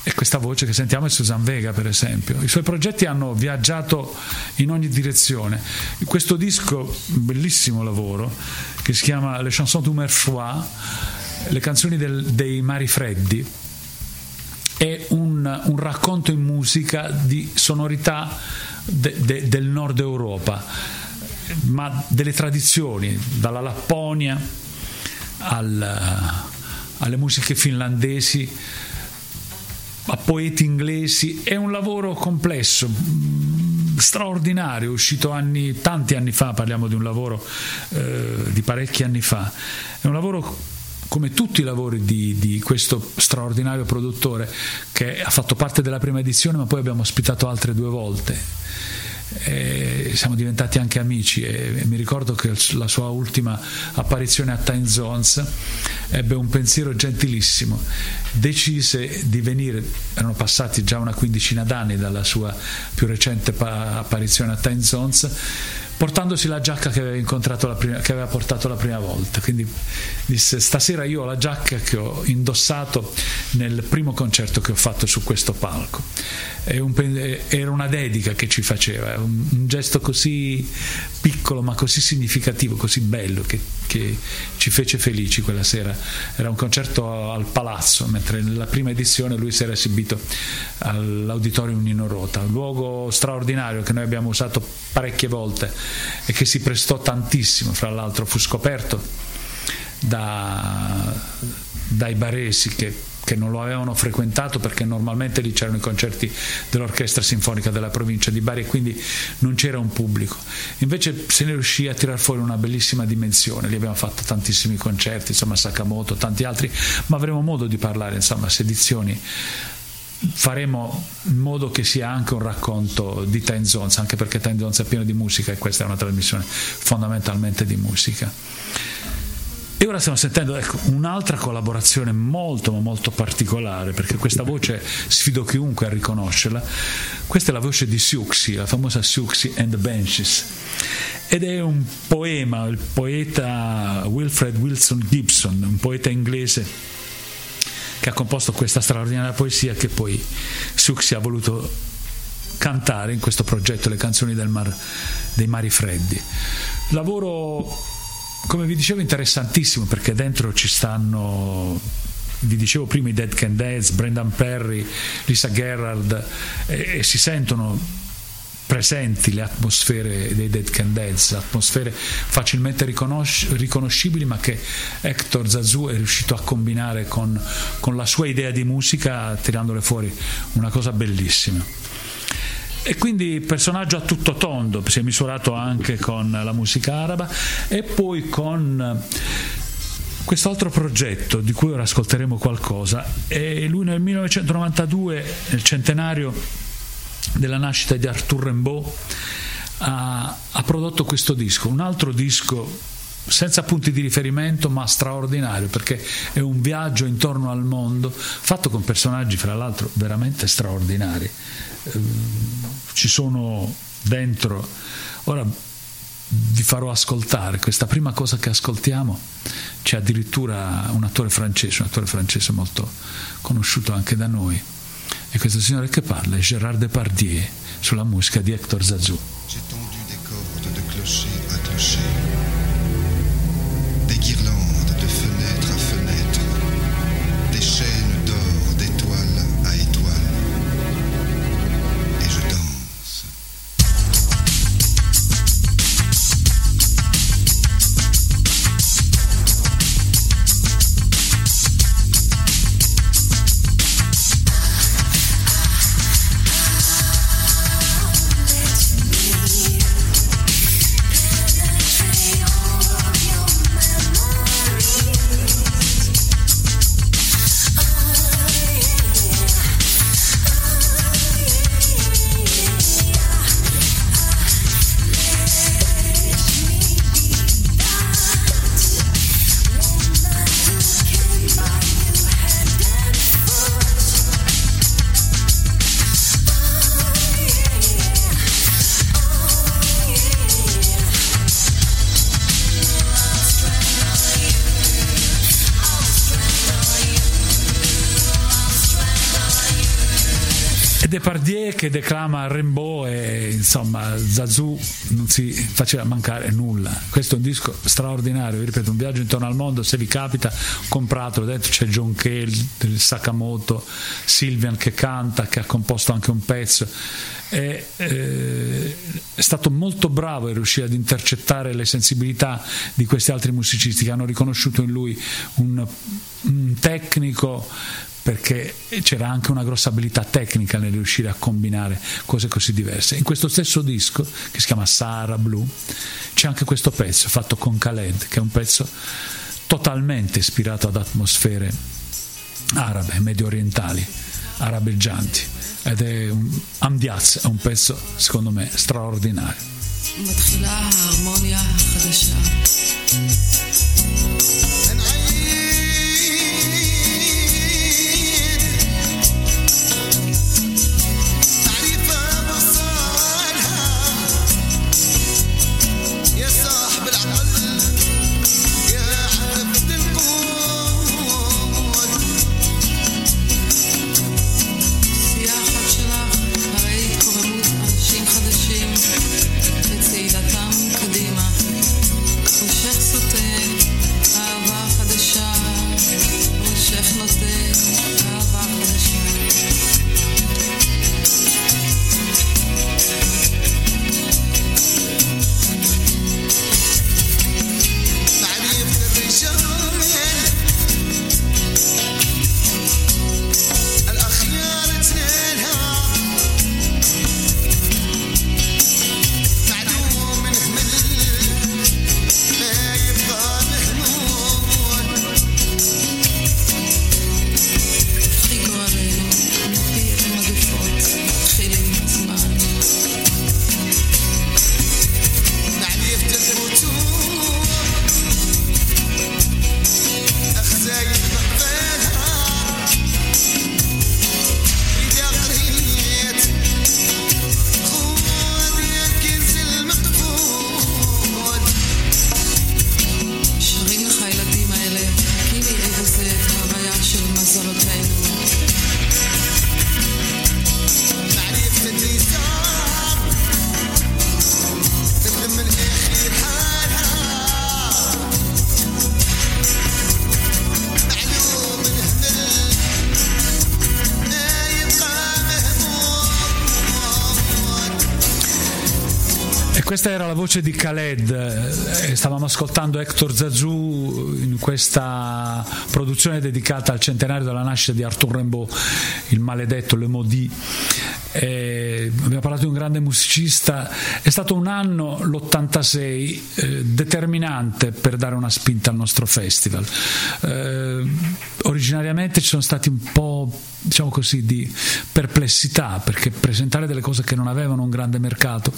e questa voce che sentiamo è Susan Vega per esempio. I suoi progetti hanno viaggiato in ogni direzione. Questo disco, bellissimo lavoro, che si chiama Le chansons du Merchois, le canzoni del, dei mari freddi, è un, un racconto in musica di sonorità de, de, del nord Europa, ma delle tradizioni, dalla Lapponia al, alle musiche finlandesi a poeti inglesi, è un lavoro complesso, straordinario, uscito anni, tanti anni fa, parliamo di un lavoro eh, di parecchi anni fa, è un lavoro come tutti i lavori di, di, questo straordinario produttore che ha fatto parte della prima edizione ma poi abbiamo ospitato altre due volte. E siamo diventati anche amici e, mi ricordo che la sua ultima apparizione a Time Zones ebbe un pensiero gentilissimo. Decise di venire erano passati già una quindicina d'anni dalla sua più recente apparizione a Time Zones portandosi la giacca che aveva, la prima, che aveva portato la prima volta. Quindi disse: Stasera io ho la giacca che ho indossato nel primo concerto che ho fatto su questo palco. Un, era una dedica che ci faceva, un, un, gesto così piccolo ma così significativo, così bello che, che ci fece felici quella sera. Era un concerto al Palazzo, mentre nella prima edizione lui si era esibito all'Auditorium Nino Rota, un luogo straordinario che noi abbiamo usato parecchie volte e che si prestò tantissimo, fra l'altro fu scoperto da, dai baresi che, che, non lo avevano frequentato perché normalmente lì c'erano i concerti dell'orchestra sinfonica della provincia di Bari e quindi non c'era un pubblico. Invece se ne riuscì a tirar fuori una bellissima dimensione, lì abbiamo fatto tantissimi concerti, insomma Sakamoto, tanti altri, ma avremo modo di parlare, insomma, edizioni faremo in modo che sia anche un racconto di Time Zones, anche perché Time Zones è pieno di musica e questa è una trasmissione fondamentalmente di musica. E ora stiamo sentendo ecco, un'altra collaborazione molto ma molto particolare, perché questa voce sfido chiunque a riconoscerla. Questa è la voce di Siouxsie, la famosa Siouxsie and the Benches. Ed è un poema, il poeta Wilfred Wilson Gibson, un poeta inglese che ha composto questa straordinaria poesia che poi Suxi ha voluto cantare in questo progetto Le canzoni mar, dei mari freddi. Lavoro, come vi dicevo, interessantissimo perché dentro ci stanno vi dicevo prima i Dead Can Dance, Brendan Perry, Lisa Gerrard e, e si sentono presenti le atmosfere dei Dead Can Dance, atmosfere facilmente riconosci- riconoscibili ma che Hector Zazou è riuscito a combinare con, con la sua idea di musica tirandole fuori una cosa bellissima. E quindi personaggio a tutto tondo, si è misurato anche con la musica araba e poi con quest'altro progetto di cui ora ascolteremo qualcosa. E lui nel 1992, nel centenario della nascita di Arthur Rimbaud, ha, ha prodotto questo disco, un altro disco senza punti di riferimento ma straordinario perché è un viaggio intorno al mondo fatto con personaggi fra l'altro veramente straordinari eh, ci sono dentro. Ora vi farò ascoltare. Questa prima cosa che ascoltiamo c'è addirittura un attore francese un attore francese molto conosciuto anche da noi. E questo signore che parla è Gérard Depardieu sulla musica di Hector Zazou. J'ai tendu des cordes de clocher à clocher, Depardieu che declama Rimbaud e insomma Zazou non si faceva mancare nulla. Questo è un disco straordinario, vi ripeto, un viaggio intorno al mondo, se vi capita compratelo, dentro c'è John Cale, Sakamoto, Silvian che canta, che ha composto anche un pezzo. È, eh, è stato molto bravo a riuscire ad intercettare le sensibilità di questi altri musicisti che hanno riconosciuto in lui un, un tecnico perché c'era anche una grossa abilità tecnica nel riuscire a combinare cose così diverse. In questo stesso disco, che si chiama Sahara Blue, c'è anche questo pezzo fatto con Khaled, che è un pezzo totalmente ispirato ad atmosfere arabe, medio orientali, arabeggianti. Ed è un, Amdiaz è un pezzo, secondo me, straordinario. Voce di Khaled, eh, stavamo ascoltando Hector Zazou in questa produzione dedicata al centenario della nascita di Arthur Rimbaud, il maledetto Le Maudit. Eh, abbiamo parlato di un grande musicista, è stato un anno, l'86, eh, determinante per dare una spinta al nostro festival. Eh, originariamente ci sono stati un po' diciamo così, di perplessità, perché presentare delle cose che non avevano un grande mercato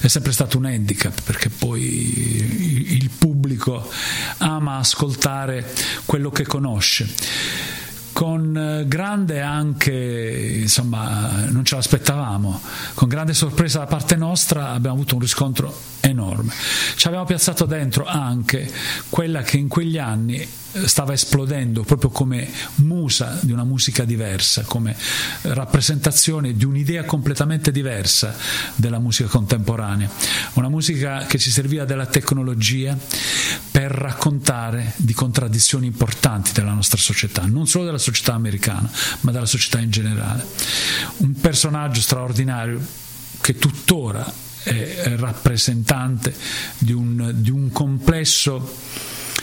è sempre stato un handicap, perché poi il pubblico ama ascoltare quello che conosce con eh, grande anche, insomma, non ce l'aspettavamo, con grande sorpresa da parte nostra abbiamo avuto un riscontro enorme. Ci abbiamo piazzato dentro anche quella che in quegli anni eh, stava esplodendo proprio come musa di una musica diversa, come rappresentazione di un'idea completamente diversa della musica contemporanea, una musica che ci serviva della tecnologia per raccontare di contraddizioni importanti della nostra società, non solo della società americana, ma della società in generale. Un personaggio straordinario che tuttora è rappresentante di un, di un complesso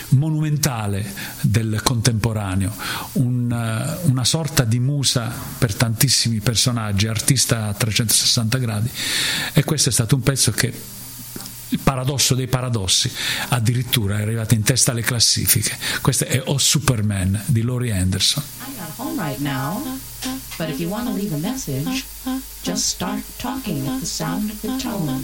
monumentale del contemporaneo, un, una sorta di musa per tantissimi personaggi, artista a 360 gradi e questo è stato un pezzo che il paradosso dei paradossi addirittura è arrivato in testa alle classifiche. Questo è O Superman di Laurie Anderson. I'm not home right now, but if you want to leave a message, just start talking at the sound of the tone.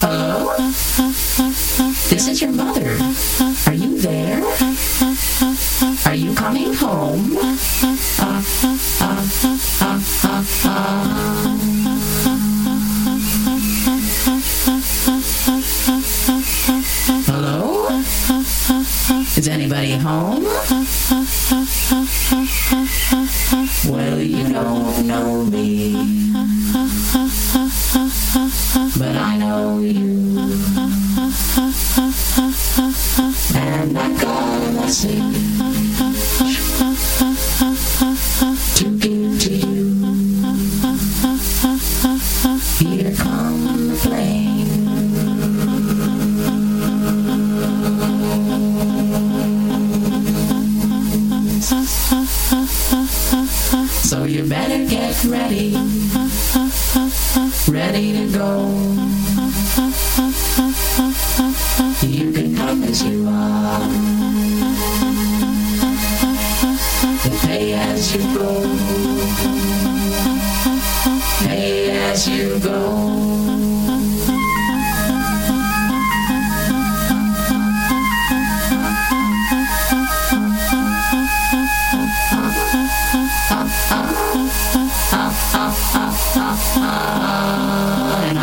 Hello? This is your mother. Is anybody home?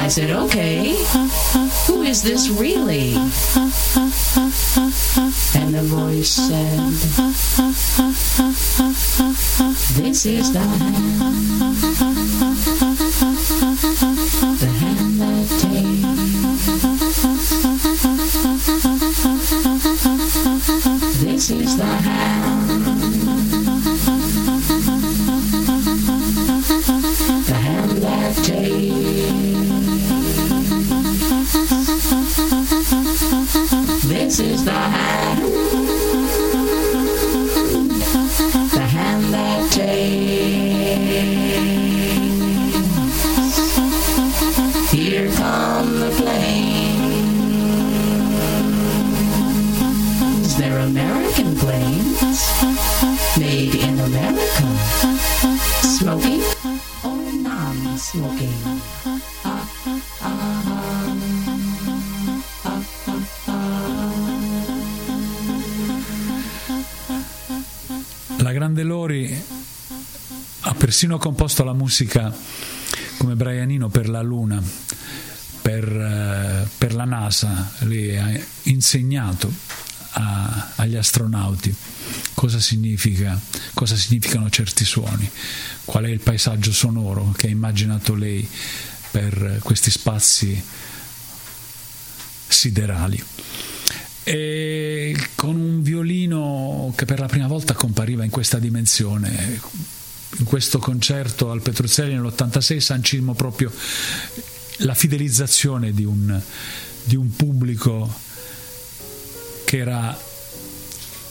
I said, okay, who is this really? And the voice said, this is the hand, ha persino composto la musica come Brianino per la Luna, per, eh, per la NASA, lei ha insegnato a- agli astronauti cosa, significa, cosa significano certi suoni, qual è il paesaggio sonoro che ha immaginato lei per questi spazi siderali e con un violino che per la prima volta compariva in questa dimensione. In questo concerto al Petruzzelli nell'86 sancimmo proprio la fidelizzazione di un, di un pubblico che era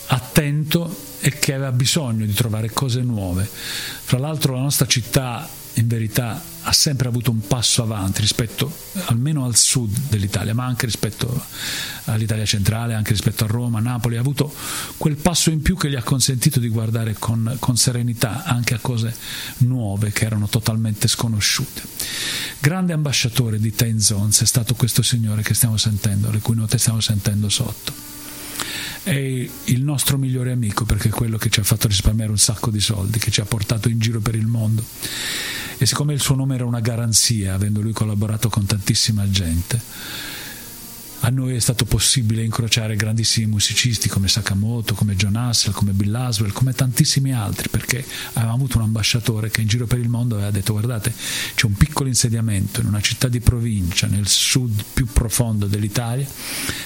attento e che aveva bisogno di trovare cose nuove. Fra l'altro la nostra città in verità ha sempre avuto un passo avanti rispetto almeno al sud dell'Italia, ma anche rispetto all'Italia centrale, anche rispetto a Roma, Napoli, ha avuto quel passo in più che gli ha consentito di guardare con, con serenità anche a cose nuove che erano totalmente sconosciute. Grande ambasciatore di Time Zones è stato questo signore che stiamo sentendo, le cui note stiamo sentendo sotto è il nostro migliore amico perché è quello che ci ha fatto risparmiare un sacco di soldi, che ci ha portato in giro per il mondo. E siccome il suo nome era una garanzia, avendo lui collaborato con tantissima gente, a noi è stato possibile incrociare grandissimi musicisti come Sakamoto, come John Hassel, come Bill Laswell, come tantissimi altri, perché avevamo avuto un ambasciatore che in giro per il mondo aveva detto guardate c'è un piccolo insediamento in una città di provincia, nel sud più profondo dell'Italia,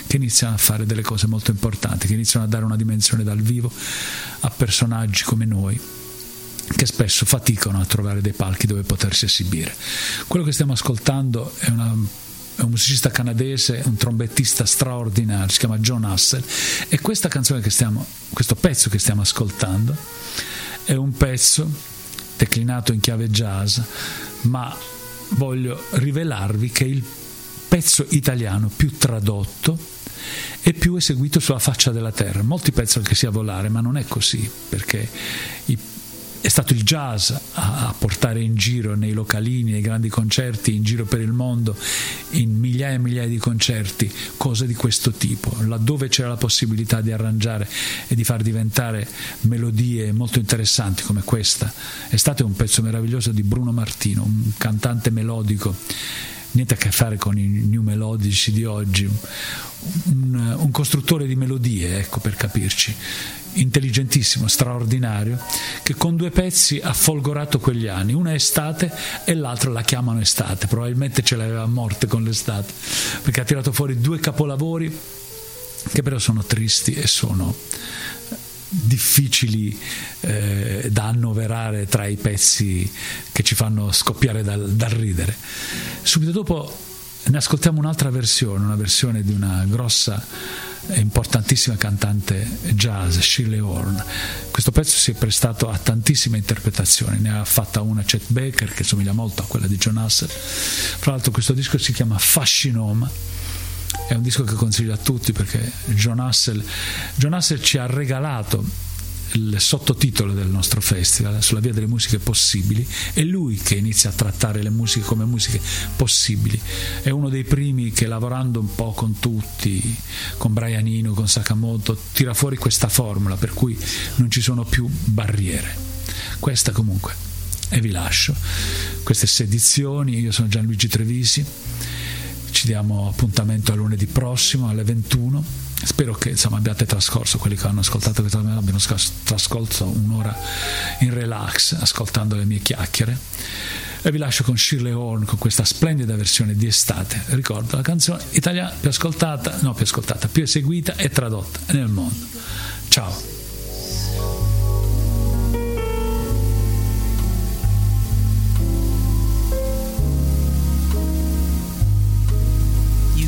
che iniziano a fare delle cose molto importanti, che iniziano a dare una dimensione dal vivo a personaggi come noi che spesso faticano a trovare dei palchi dove potersi esibire. Quello che stiamo ascoltando è una è un musicista canadese, un trombettista straordinario, si chiama John Hassel e questa canzone che stiamo, questo pezzo che stiamo ascoltando è un pezzo declinato in chiave jazz, ma voglio rivelarvi che è il pezzo italiano più tradotto e più eseguito sulla faccia della terra. Molti pensano che sia volare, ma non è così, perché i è stato il jazz a, portare in giro nei localini, nei grandi concerti, in giro per il mondo, in migliaia e migliaia di concerti, cose di questo tipo, laddove c'era la possibilità di arrangiare e di far diventare melodie molto interessanti come questa. Estate è un pezzo meraviglioso di Bruno Martino, un cantante melodico niente a che fare con i new melodici di oggi, un, un costruttore di melodie, ecco per capirci, intelligentissimo, straordinario, che con due pezzi ha folgorato quegli anni, una estate e l'altra la chiamano estate, probabilmente ce l'aveva a morte con l'estate, perché ha tirato fuori due capolavori che però sono tristi e sono difficili eh, da annoverare tra i pezzi che ci fanno scoppiare dal, dal ridere. Subito dopo ne ascoltiamo un'altra versione, una versione di una grossa importantissima cantante jazz, Shirley Horn. Questo pezzo si è prestato a tantissime interpretazioni, ne ha fatta una Chet Baker che somiglia molto a quella di John Hassel. Fra l'altro questo disco si chiama Fascinoma, è un disco che consiglio a tutti perché John Hassel, John Hassel ci ha regalato il sottotitolo del nostro festival, sulla via delle musiche possibili, è lui che inizia a trattare le musiche come musiche possibili. È uno dei primi che lavorando un po' con tutti, con Brian Eno, con Sakamoto, tira fuori questa formula per cui non ci sono più barriere. Questa comunque, e vi lascio, queste sedizioni, io sono Gianluigi Trevisi, ci diamo appuntamento a lunedì prossimo alle 21 spero che insomma, abbiate trascorso quelli che hanno ascoltato questa abbiano trascorso un'ora in relax ascoltando le mie chiacchiere. E vi lascio con Shirley Horn con questa splendida versione di estate. Ricordo la canzone italiana più ascoltata no più ascoltata più eseguita e tradotta nel mondo. Ciao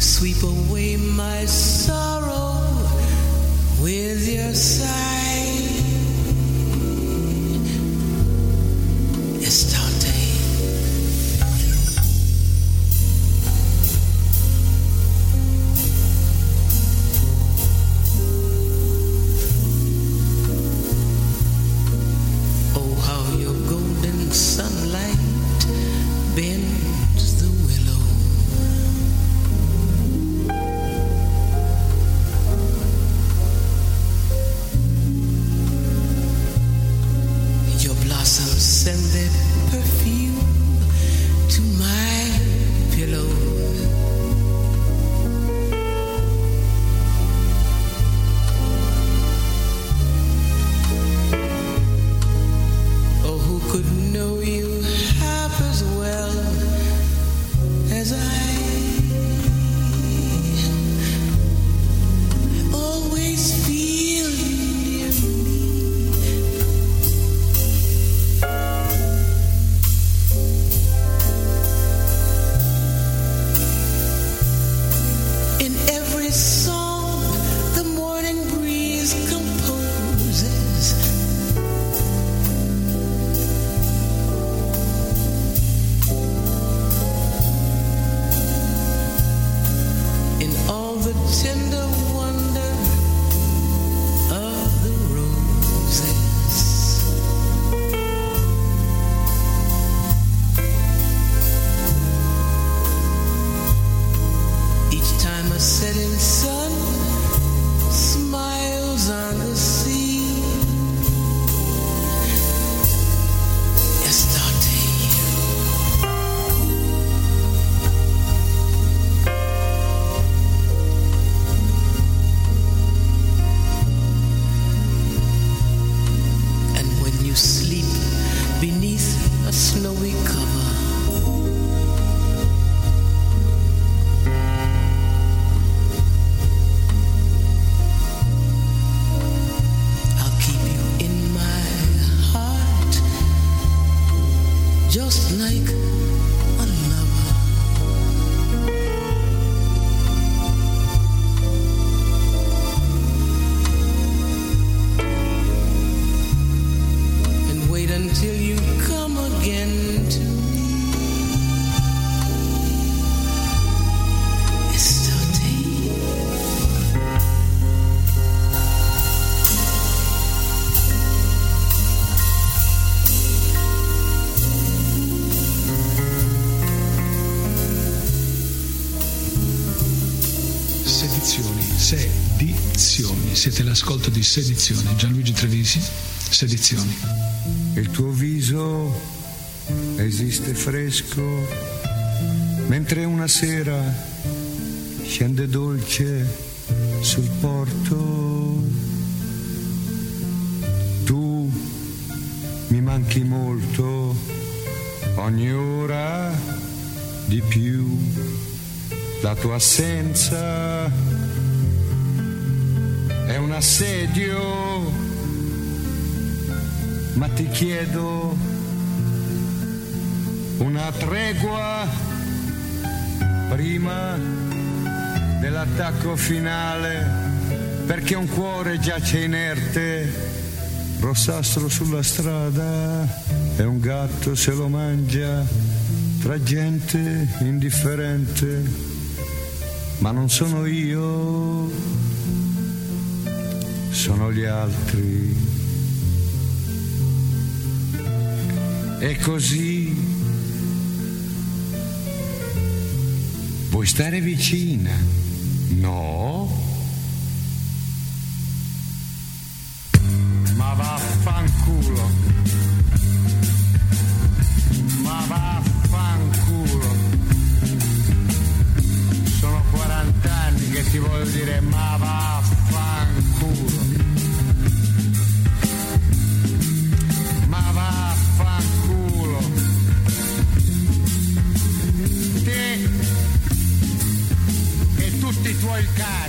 sweep away my sorrow with your sigh. Estate. Oh, Siete l'ascolto di Sedizioni. Gianluigi Trevisi, Sedizioni. Il tuo viso esiste fresco, mentre una sera scende dolce sul porto. Tu mi manchi molto, ogni ora di più. La tua assenza è un assedio, ma ti chiedo una tregua prima dell'attacco finale, perché un cuore giace inerte, rossastro sulla strada, e un gatto se lo mangia tra gente indifferente, ma non sono io sono gli altri. E così vuoi stare vicina? No? Ma vaffanculo. America.